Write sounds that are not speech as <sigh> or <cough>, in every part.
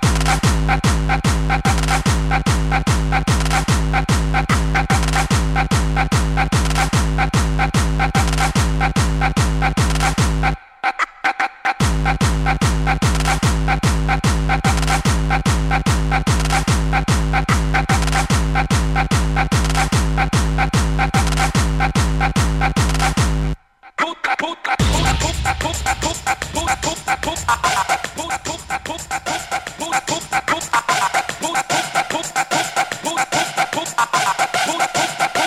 back. Hasta <laughs>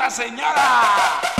puta señora.